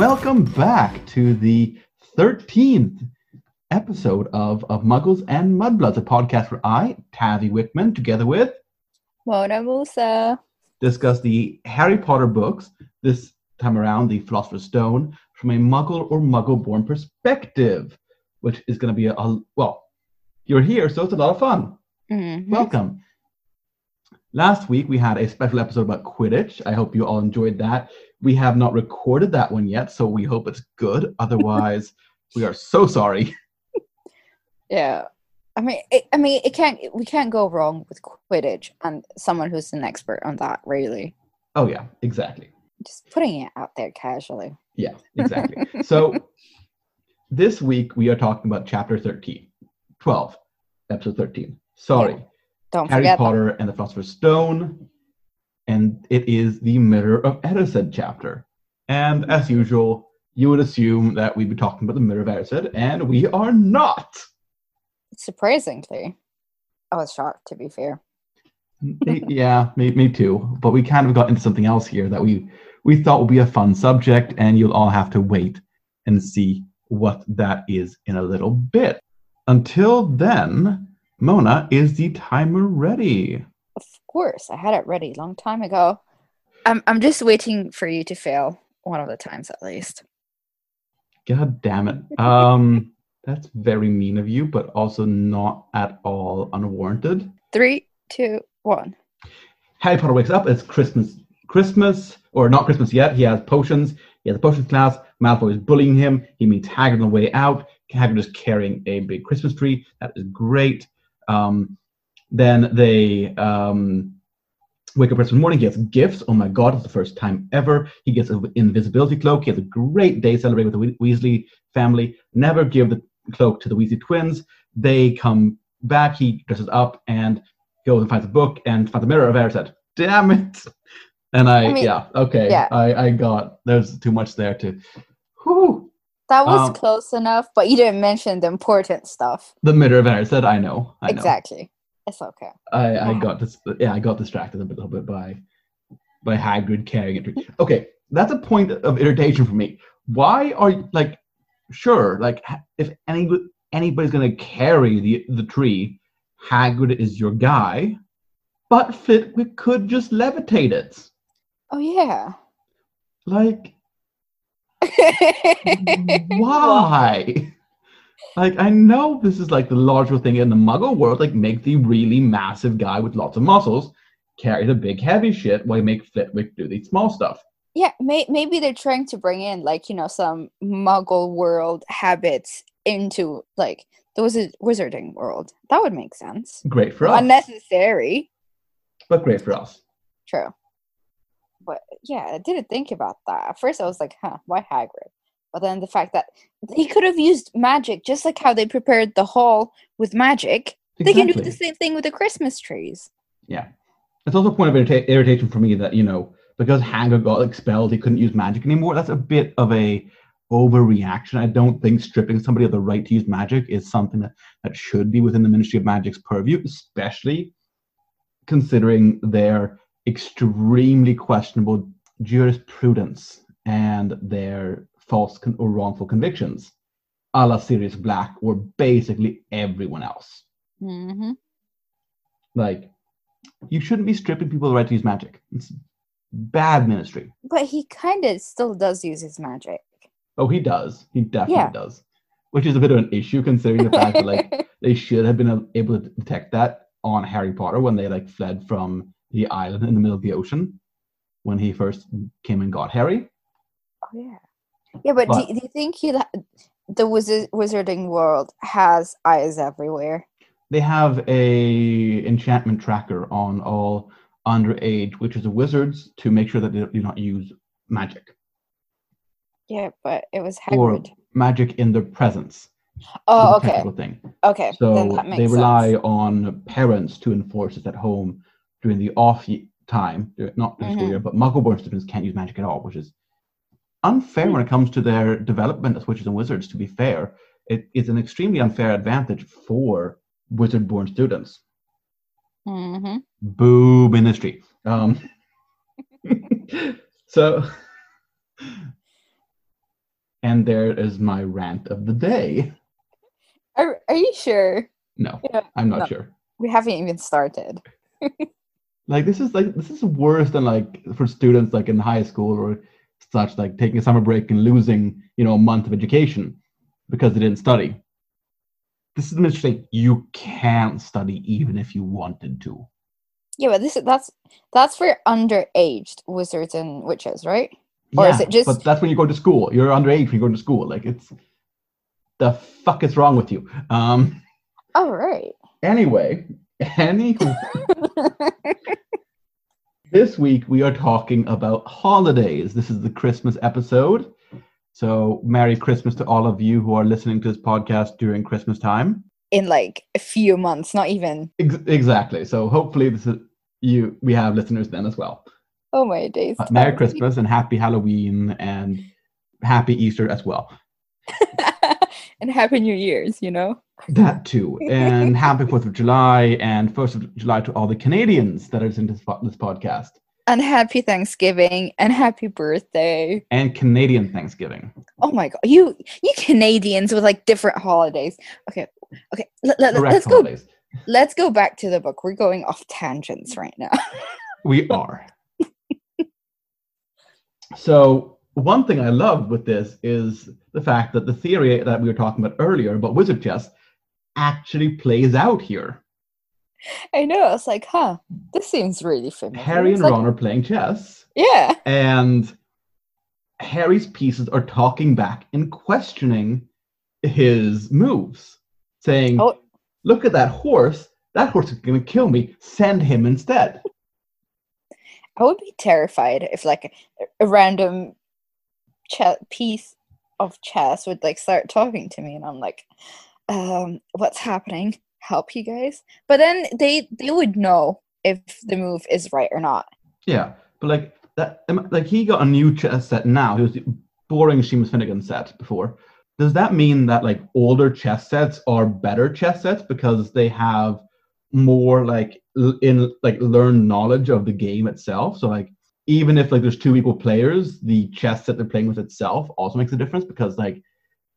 Welcome back to the 13th episode of, of Muggles and Mudbloods, a podcast where I, Tavi Wickman, together with Mona Musa. discuss the Harry Potter books, this time around, the Philosopher's Stone, from a Muggle or Muggle born perspective, which is going to be a, a, well, you're here, so it's a lot of fun. Mhm. Welcome. Last week we had a special episode about Quidditch. I hope you all enjoyed that. We have not recorded that one yet, so we hope it's good. Otherwise, we are so sorry. Yeah. I mean, it, I mean, it can't. We can't go wrong with Quidditch and someone who's an expert on that. Really, Oh yeah, exactly. just putting it out there casually. Yeah, exactly. so this week we are talking about chapter 13, 12, episode 13. Sorry. Don't Harry forget. Potter and the Philosopher's Stone, and it is the Mirror of Erised chapter. And as usual, you would assume that we'd be talking about the Mirror of Erised, and we are not. Surprisingly, I was shocked. To be fair. Yeah, me, me too. But we kind of got into something else here that we we thought would be a fun subject, and you'll all have to wait and see what that is in a little bit. Until then, Mona, is the timer ready? Of course, I had it ready long time ago. I'm. I'm just waiting for you to fail one of the times at least. God damn it. Um, that's very mean of you, but also not at all unwarranted. Three, two, one. Harry Potter wakes up. It's Christmas. Christmas, or not Christmas yet. He has potions. He has a potions class. Malfoy is bullying him. He meets Hagrid on the way out. Hagrid is carrying a big Christmas tree. That is great. Um, then they um, wake up Christmas morning. He has gifts. Oh my God, it's the first time ever. He gets an invisibility cloak. He has a great day celebrating with the Weasley family. Never give the cloak to the Weasley twins. They come back. He dresses up and goes and finds a book and finds a mirror of Erised. Damn it! And I, I mean, yeah, okay, yeah. I, I got there's too much there to. Whew. That was Um, close enough, but you didn't mention the important stuff. The mirror of Erised. I know. I know. Exactly. It's okay. I, I Wow. got this. Yeah, I got distracted a little bit by by Hagrid carrying it. Okay, that's a point of irritation for me. Why are you like, sure, like if any anybody's gonna carry the the tree, Hagrid is your guy, but Flitwick could just levitate it. Oh yeah. Like, why? Like, I know this is like the logical thing in the Muggle world. Like, make the really massive guy with lots of muscles carry the big heavy shit, while you make Flitwick do the small stuff. Yeah, may- maybe they're trying to bring in like you know some Muggle world habits into like the wizard- wizarding world. That would make sense. Great for us, Unnecessary, but great for us. true. But yeah, I didn't think about that. At first, I was like, "Huh, why Hagrid?" But then the fact that he could have used magic, just like how they prepared the hall with magic, they can do the same thing with the Christmas trees. Yeah. It's also a point of irrita- irritation for me that, you know, because Hagrid got expelled, he couldn't use magic anymore. That's a bit of a overreaction. I don't think stripping somebody of the right to use magic is something that, that should be within the Ministry of Magic's purview, especially considering their extremely questionable jurisprudence and their false con- or wrongful convictions, a la Sirius Black or basically everyone else. hmm Like, you shouldn't be stripping people the right to use magic. It's bad ministry. But he kind of still does use his magic. Oh, he does. He definitely Yeah. does. Which is a bit of an issue considering the fact that like they should have been able to detect that on Harry Potter when they like fled from the island in the middle of the ocean when he first came and got Harry. Oh yeah, yeah. But, But- do, do you think he, the wizard, wizarding world has eyes everywhere? They have a enchantment tracker on all underage witches and wizards to make sure that they do not use magic Yeah, but it was or magic in their presence. Oh, okay, thing. okay. then So that makes they rely sense. on parents to enforce it at home during the off time, not during school Mhm. year, but Muggleborn students can't use magic at all, which is unfair Hmm. when it comes to their development as witches and wizards. To be fair, it is an extremely unfair advantage for wizard-born students. hmm Boo ministry. Um, so And there is my rant of the day. Are, are you sure? No, Yeah, I'm not no. sure. We haven't even started. Like this is like this is worse than like for students like in high school or such like taking a summer break and losing you know a month of education because they didn't study. This is interesting. You can't study even if you wanted to. Yeah, but this is that's that's for underaged wizards and witches, right? Or is it just- But that's when you go to school. You're underage when you go to school. Like it's the fuck is wrong with you? Um. Oh right. Anyway, anyway, this week we are talking about holidays. This is the Christmas episode. So, Merry Christmas to all of you who are listening to this podcast during Christmas time. In like a few months, not even. Ex- exactly. So, hopefully, this is you. We have listeners then as well. Oh my days. But Merry Christmas and Happy Halloween and Happy Easter as well. and Happy New Year's, you know? That too, and Happy Fourth of July and First of July to all the Canadians that are listening to this, podcast. And happy Thanksgiving and happy birthday. and Canadian Thanksgiving. Oh my god. You you Canadians with like different holidays. Okay. Okay. Let, let, us go holidays. let's go back to the book. We're going off tangents right now. We are. so one thing I love with this is the fact that the theory that we were talking about earlier about wizard chess actually plays out here. I know. I was like, huh, this seems really familiar. Harry and like- Ron are playing chess, Yeah. and Harry's pieces are talking back and questioning his moves, saying, Oh. Look at that horse. That horse is going to kill me. Send him instead. I would be terrified if like a random che- piece of chess would like start talking to me and I'm like, um, what's happening? Help you guys. But then they they would know if the move is right or not. Yeah, but like that, like he got a new chess set now. He was boring Seamus Finnigan set before. Does that mean that like older chess sets are better chess sets because they have more like in like learned knowledge of the game itself? So like even if like there's two equal players, the chess that they're playing with itself also makes a difference because like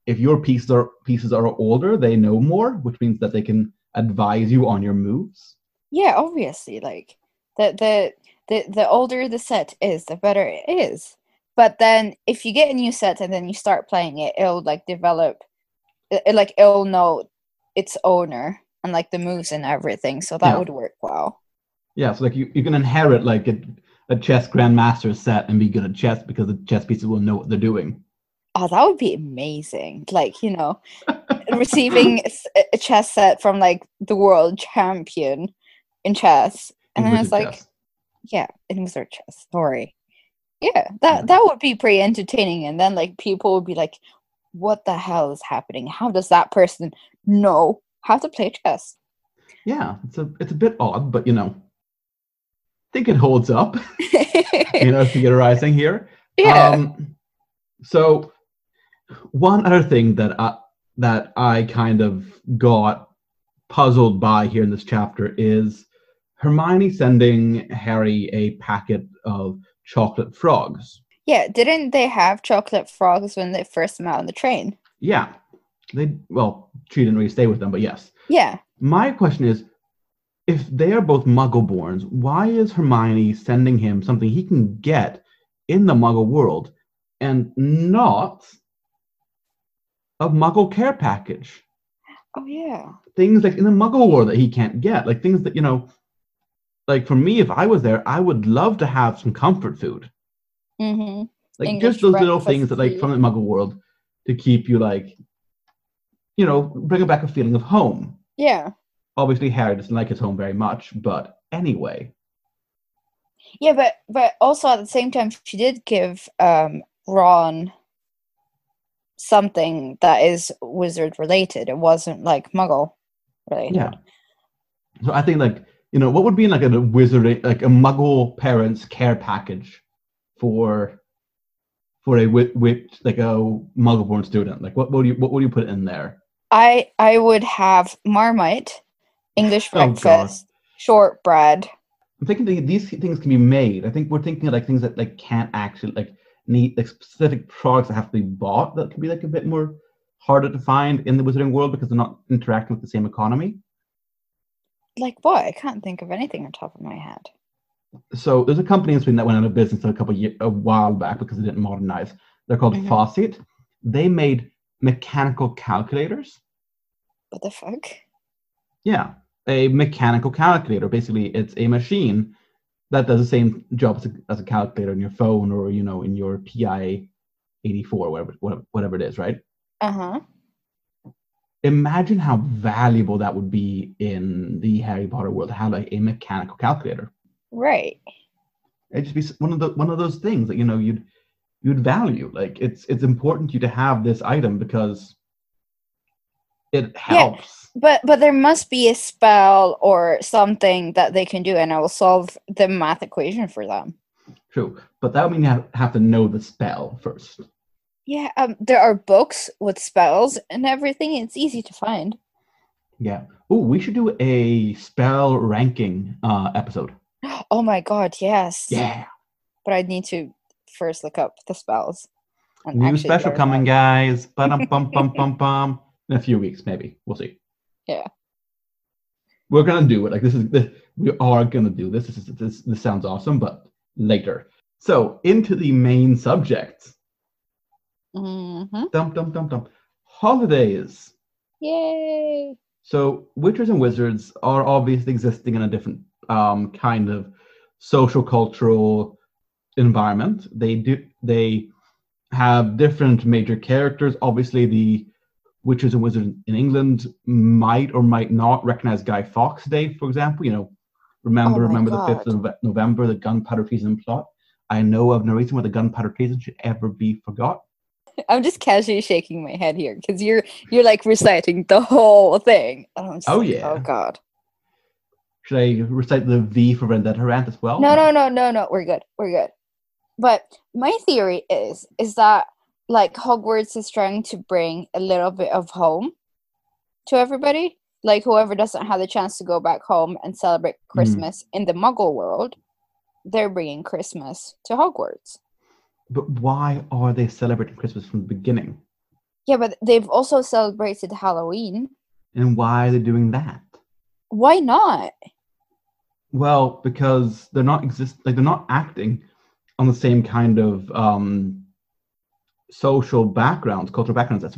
if your pieces are pieces are older, they know more, which means that they can advise you on your moves. Yeah, obviously, like the the the the older the set is, the better it is. But then if you get a new set and then you start playing it, it'll like develop, it, it, like it'll know its owner and like the moves and everything. So that Yeah. would work well. Yeah, so like you, you can inherit like a, a chess grandmaster set and be good at chess because the chess pieces will know what they're doing. Oh, that would be amazing! Like you know, receiving a chess set from like the world champion in chess, and then it's like, chess. yeah, in wizard chess. Sorry. Yeah, that Yeah. that would be pretty entertaining, and then like people would be like, "What the hell is happening? How does that person know how to play chess?" yeah, it's a it's a bit odd, but you know, think it holds up. you know, theorizing here. yeah. Um, so one other thing that I, that I kind of got puzzled by here in this chapter is Hermione sending Harry a packet of chocolate frogs. yeah. Didn't they have chocolate frogs when they first met on the train? Yeah, they well, she didn't really stay with them, but yes. Yeah. My question is, if they are both Muggleborns, why is Hermione sending him something he can get in the Muggle world and not a Muggle care package? Oh yeah. Things like in the Muggle world that he can't get, like things that you know, like for me, if I was there, I would love to have some comfort food, Mm-hmm. like English just those little things that like from the Muggle world to keep you like, you know, bring back a feeling of home. Yeah. Obviously, Harry doesn't like his home very much, but anyway. Yeah, but but also at the same time, she did give um Ron something that is wizard related. It wasn't like Muggle related. Yeah. So I think like you know what would be like a wizard like a Muggle parents care package for for a wi- like a Muggle-born student. Like what would you what would you put in there? I I would have Marmite, English Oh, breakfast, shortbread. I'm thinking that these things can be made. I think we're thinking of like things that like can't actually like need like specific products that have to be bought that can be like a bit more harder to find in the wizarding world because they're not interacting with the same economy. Like what? I can't think of anything on top of my head. So there's a company in Sweden that went out of business a couple years, a while back because they didn't modernize. They're called Mhm. Facit. They made mechanical calculators. What the fuck? Yeah, a mechanical calculator. Basically, it's a machine that does the same job as a, as a calculator in your phone or you know in your TI 84, whatever whatever, whatever it is, right? Uh huh. Imagine how valuable that would be in the Harry Potter world to have like a mechanical calculator. Right. It'd just be one of the one of those things that you know you'd you'd value. Like it's it's important to you to have this item because it helps. But but there must be a spell or something that they can do, and I will solve the math equation for them. True, but that would mean you have, to know the spell first. Yeah. Um. There are books with spells and everything. It's easy to find. Yeah. Oh, we should do a spell ranking uh, episode. Oh my god. Yes. Yeah. But I need to first look up the spells. New special coming, guys. Bum bum bum bum bum. In a few weeks, maybe. We'll see. Yeah. We're gonna do it. Like this is this, we are gonna do this. This, is, this. this sounds awesome, but later. So into the main subject. Mhm. Dum dum dum dum. Holidays. Yay. So witchers and wizards are obviously existing in a different um, kind of social cultural environment. They do they have different major characters. Obviously, the witches and wizards in England might or might not recognize Guy Fawkes Day, for example. You know, remember Oh remember the fifth of November, the gunpowder treason plot. I know of no reason why the gunpowder treason should ever be forgot. I'm just casually shaking my head here because you're you're like reciting the whole thing. Oh, like, yeah. Oh god. Should I recite the V for Vendetta rant as well? No, no, no, no, no. We're good. We're good. But my theory is is that like Hogwarts is trying to bring a little bit of home to everybody. Like whoever doesn't have the chance to go back home and celebrate Christmas in the Muggle world, they're bringing Christmas to Hogwarts. But why are they celebrating Christmas from the beginning? Yeah, but they've also celebrated Halloween. And why are they doing that? Why not? Well, because they're not exist like they're not acting on the same kind of um, social backgrounds, cultural backgrounds as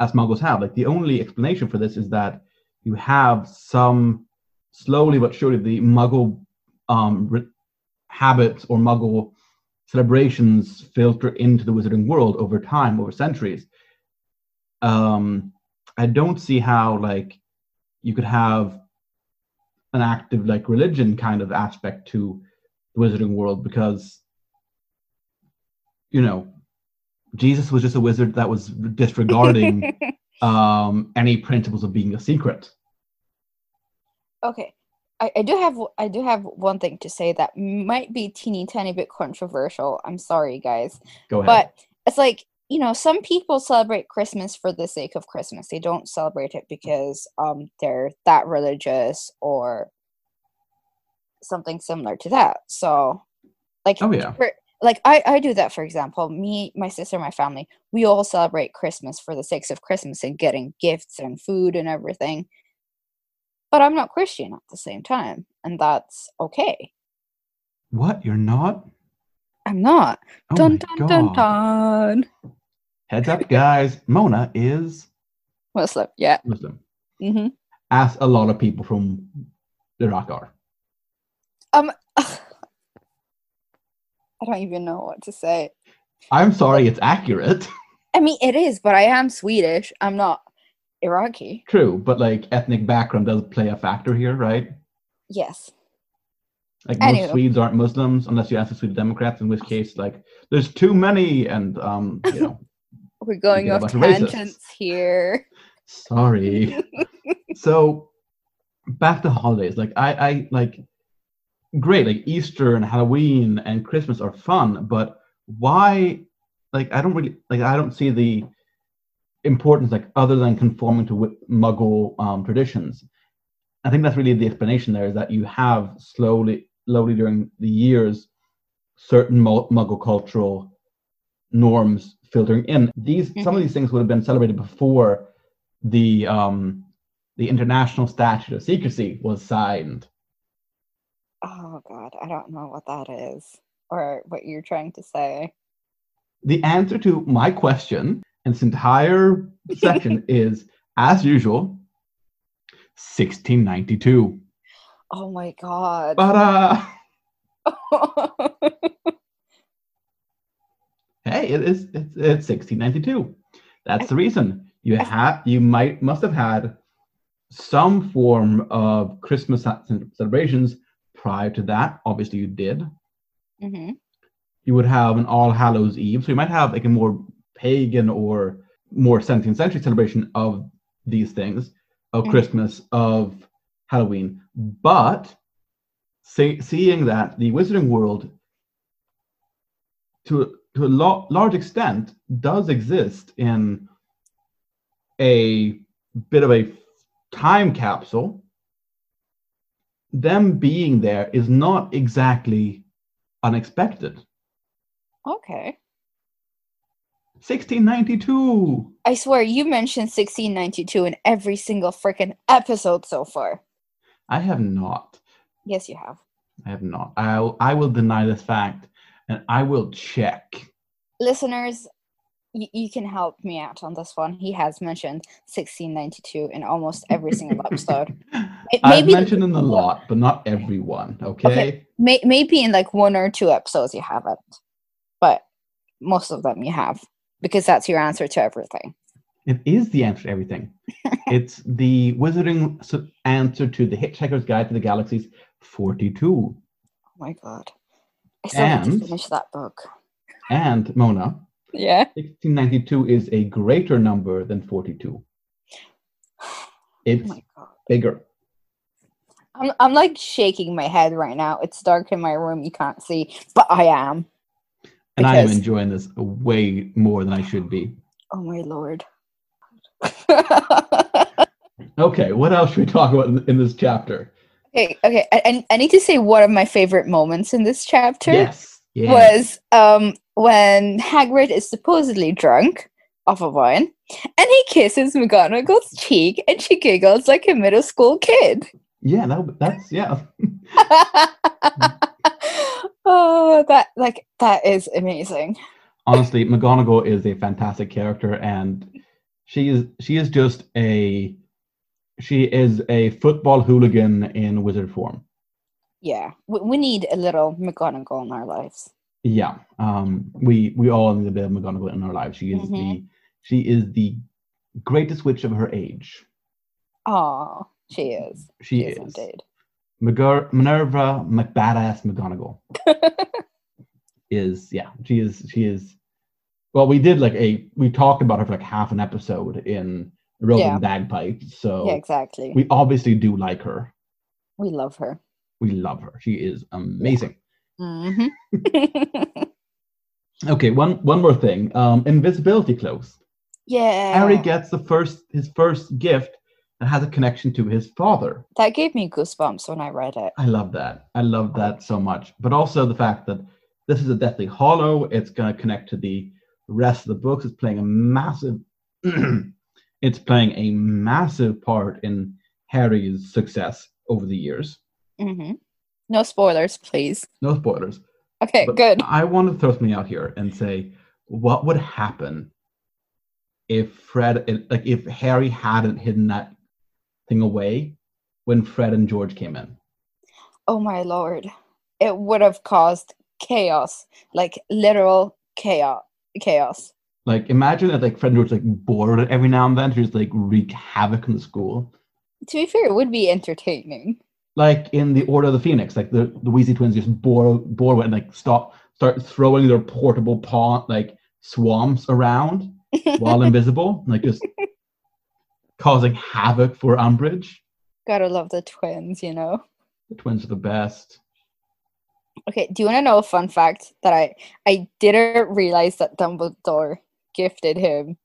as Muggles have. Like the only explanation for this is that you have some slowly but surely the Muggle um, re- habits or Muggle celebrations filter into the Wizarding world over time, over centuries. Um, I don't see how like you could have an active like religion kind of aspect to the wizarding world because you know jesus was just a wizard that was disregarding um any principles of being a secret okay. I, I do have I do have one thing to say that might be teeny tiny bit controversial. I'm sorry guys. go ahead But it's like, you know, some people celebrate Christmas for the sake of Christmas. They don't celebrate it because um they're that religious or something similar to that. So like oh yeah for, like I, I do that for example. Me, my sister, my family, we all celebrate Christmas for the sake of Christmas and getting gifts and food and everything. But I'm not Christian at the same time, and that's okay. what you're not I'm not. oh dun dun dun God. dun. heads up guys mona is Muslim, yeah. muslim hmm as a lot of people from iraq are Um, I don't even know what to say. i'm sorry it's accurate I mean, it is, but I am Swedish. I'm not Iraqi. true but like ethnic background does play a factor here right Yes. Like most. Swedes aren't Muslims unless you ask the Swedish Democrats, in which case, like, there's too many, and um, you know, We're going off bunch of here. sorry. so, back to holidays. Like, I, I like, great. Like Easter and Halloween and Christmas are fun, but why? Like, I don't really like. I don't see the importance, like, other than conforming to Muggle um, traditions. I think that's really the explanation there is that you have slowly, slowly during the years, certain Mu- Muggle cultural norms filtering in. These some of these things would have been celebrated before the um, the international statute of secrecy was signed. Oh God, I don't know what that is or what you're trying to say. The answer to my question and this entire section is, as usual, 1692. Oh my God. But uh, hey, it is it's, it's 1692. That's the reason you have you might must have had some form of Christmas celebrations prior to that. Obviously, you did. hmm You would have an All Hallows Eve, so you might have like a more pagan or more 17th century celebration of these things, of Mhm. Christmas, of Halloween. But see, seeing that the Wizarding world, to to a lo- large extent, does exist in a bit of a time capsule. Them being there is not exactly unexpected. Okay. 1692. I swear you mentioned 1692 in every single freaking episode so far. I have not. Yes, you have. I have not. I I will deny this fact, and I will check. Listeners, y- you can help me out on this one. He has mentioned 1692 in almost every single episode. It- I've mentioned in a lot, but not everyone. Okay. Okay. May- maybe in like one or two episodes you haven't, but most of them you have because that's your answer to everything. It is the answer to everything. it's the Wizarding answer to the Hitchhiker's Guide to the Galaxy's 42. Oh my god. I still need And- to finish that book. And Mona, Yeah. 1692 is a greater number than 42. Oh It's god. bigger. I'm, I'm like shaking my head right now. It's dark in my room. You can't see, but I am. And I am enjoying this way more than I should be. Oh my lord. Okay, what else should we talk about in, in this chapter? okay, okay. I, I- I need to say one of my favorite moments in this chapter Yes. yes. was um when Hagrid is supposedly drunk off of wine, and he kisses McGonagall's cheek, and she giggles like a middle school kid. Yeah, that, that's yeah. oh, that like that is amazing. Honestly, McGonagall is a fantastic character, and she is she is just a she is a football hooligan in wizard form. Yeah, we, we need a little McGonagall in our lives. Yeah, um, we we all need a bit of McGonagall in our lives. She is the Mhm. she is the greatest witch of her age. Oh, she is. She, She is is indeed. McGur- Minerva McBadass McGonagall is yeah she is she is. Well, we did like a we talked about her for like half an episode in Roving Yeah. Bagpipes, so yeah, exactly. we obviously do like her. We love her. We love her. She is amazing. Hmm Okay, one one more thing. Um, invisibility cloaks. yeah. Harry gets the first his first gift that has a connection to his father. that gave me goosebumps when I read it. I love that. I love that so much. But also the fact that this is a Deathly Hallow. It's going to connect to the rest of the books. It's playing a massive. it's playing a massive part in Harry's success over the years. hmm No spoilers, please. No spoilers. Okay, But good. I want to throw something out here and say, what would happen if Fred, like, if Harry hadn't hidden that thing away when Fred and George came in? Oh my lord. It would have caused chaos, like literal chaos. Chaos. Like, imagine that, like Fred and George like bored every now and then to just like wreak havoc in the school. To be fair, it would be entertaining. Like in the Order of the Phoenix, like the, the Weasley twins just bore bore and like stop start throwing their portable pond like swamps around while invisible, like just causing havoc for Umbridge. Gotta love the twins, you know. The twins are the best. Okay, do you want to know a fun fact that I I didn't realize that Dumbledore gifted him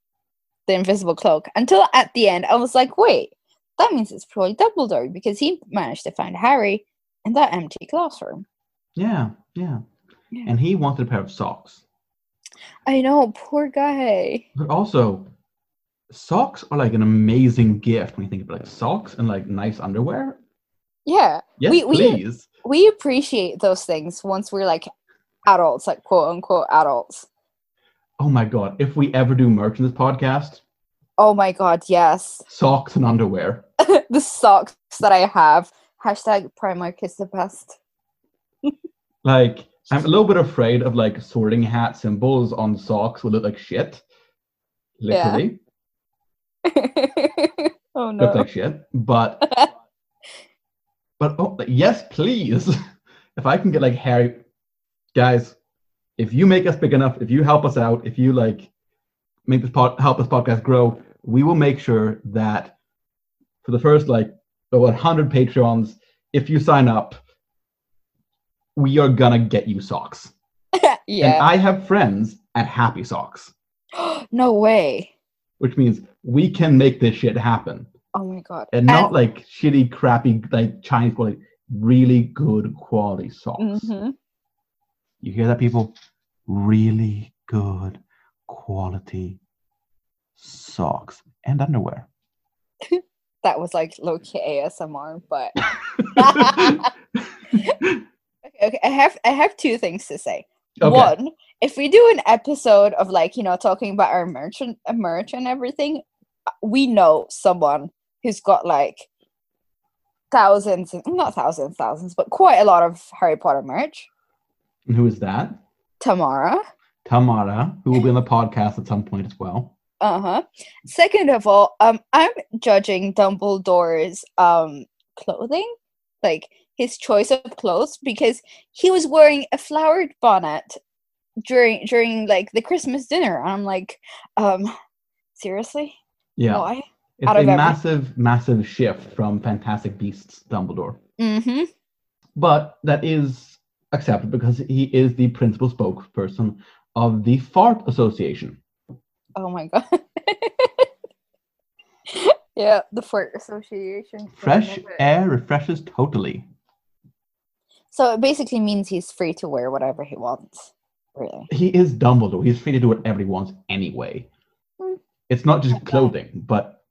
the invisible cloak until at the end. I was like, wait, that means it's probably Dumbledore because he managed to find Harry in that empty classroom. Yeah, yeah. Yeah. And he wanted a pair of socks. I know, poor guy. But also, socks are like an amazing gift when you think about like socks and like nice underwear. Yeah, Yes, We- we- please. we appreciate those things once we're like adults, like quote unquote adults. Oh my god, if we ever do merch in this podcast, Oh my god, yes. socks and underwear. the socks that I have. Hashtag Primark is the best. Like, I'm a little bit afraid of like sorting hat symbols on socks will look like shit. Yeah. Literally, oh no. look like shit. But but oh yes, please. if I can get like Harry, guys, if you make us big enough, if you help us out, if you like make this pod help this podcast grow, we will make sure that for the first like about 100 Patreons, if you sign up, we are gonna get you socks. yeah. And. I have friends at Happy Socks, no way. which means we can make this shit happen. Oh my god. And not like shitty, crappy, like Chinese quality, really good quality socks. Mhm. You hear that, people? Really good quality socks and underwear. That was like low key ASMR, but okay, okay. I have I have two things to say. Okay. One, if we do an episode of like, you know, talking about our merch and uh, merch and everything, we know someone who's got like thousands, not thousands, thousands, but quite a lot of Harry Potter merch. And who is that? Tamara. Tamara, who will be on the podcast at some point as well. Uh-huh. Second of all, um, I'm judging Dumbledore's um clothing, like his choice of clothes, because he was wearing a flowered bonnet during during like the Christmas dinner. And I'm like, um, seriously? Yeah. Why? It's Out a massive, massive shift from Fantastic Beasts Dumbledore. Mm-hmm. But that is accepted because he is the principal spokesperson of the Fart Association. Oh my god. yeah, the Fart Association. Fresh air refreshes totally. So it basically means he's free to wear whatever he wants. Really. He is Dumbledore. He's free to do whatever he wants anyway. Hmm. It's not just clothing, but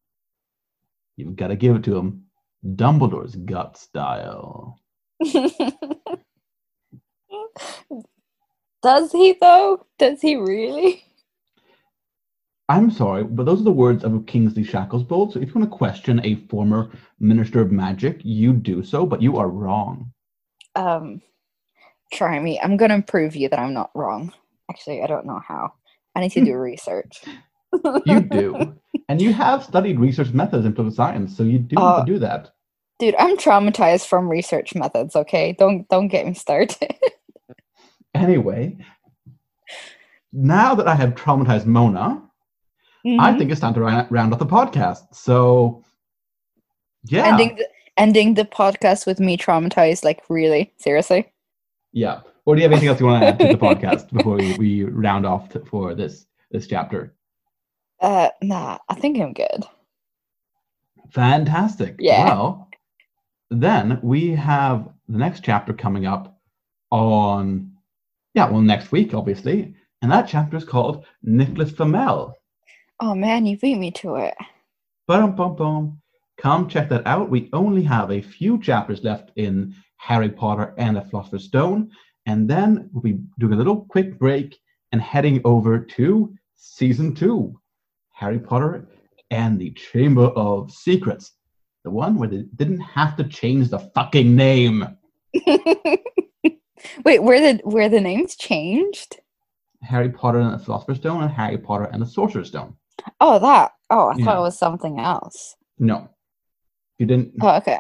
you've got to give it to him. Dumbledore's gut style. Does he though? Does he really? I'm sorry, but those are the words of Kingsley Shacklebolt. So if you want to question a former minister of magic, you do so, but you are wrong. Um try me. I'm gonna prove you that I'm not wrong. Actually, I don't know how. I need to do research. You do. and you have studied research methods in political science, so you do Uh, to do that. Dude, I'm traumatized from research methods, okay? Don't don't get me started. Anyway, now that I have traumatized Mona, I Mhm. think it's time to round, round up the podcast. So, yeah. ending the, ending the podcast with me traumatized, like really, seriously. Yeah. Or do you have anything else you want to add to the podcast before we, we round off to, for this this chapter? Uh, nah, I think I'm good. Fantastic. Yeah. Well, then we have the next chapter coming up on, yeah, well, next week, obviously. And that chapter is called Nicholas Flamel. Oh man, you beat me to it. Bum bum bum. Come check that out. We only have a few chapters left in Harry Potter and the Philosopher's Stone, and then we'll be doing a little quick break and heading over to season two, Harry Potter and the Chamber of Secrets, the one where they didn't have to change the fucking name. Wait, where the where the names changed? Harry Potter and the Philosopher's Stone and Harry Potter and the Sorcerer's Stone. Oh, that. Oh, I Yeah. thought it was something else. No, you didn't. Oh, okay.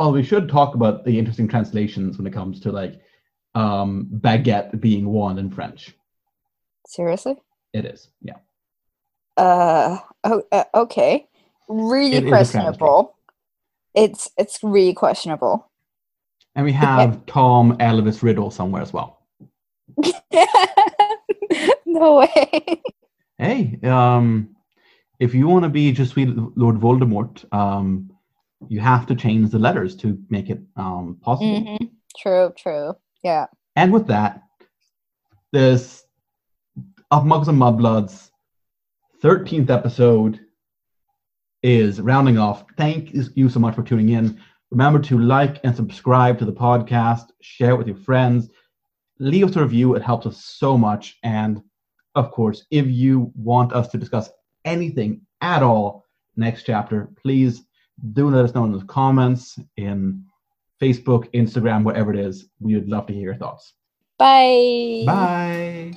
Oh, we should talk about the interesting translations when it comes to like um, baguette being wand in French. Seriously? It is, yeah. Uh, oh, uh okay. Really It questionable. It's it's really questionable. And we have Tom Elvis Riddle somewhere as well. no way. Hey, um, if you want to be just sweet Lord Voldemort, um, you have to change the letters to make it um, possible. Mhm. True, true. Yeah. And with that, this of Muggles and Mudbloods. 13th episode is rounding off. Thank you so much for tuning in. Remember to like and subscribe to the podcast, share it with your friends, leave us a review. It helps us so much. And of course, if you want us to discuss anything at all next chapter, please do let us know in the comments, in Facebook, Instagram, whatever it is. We would love to hear your thoughts. Bye. Bye.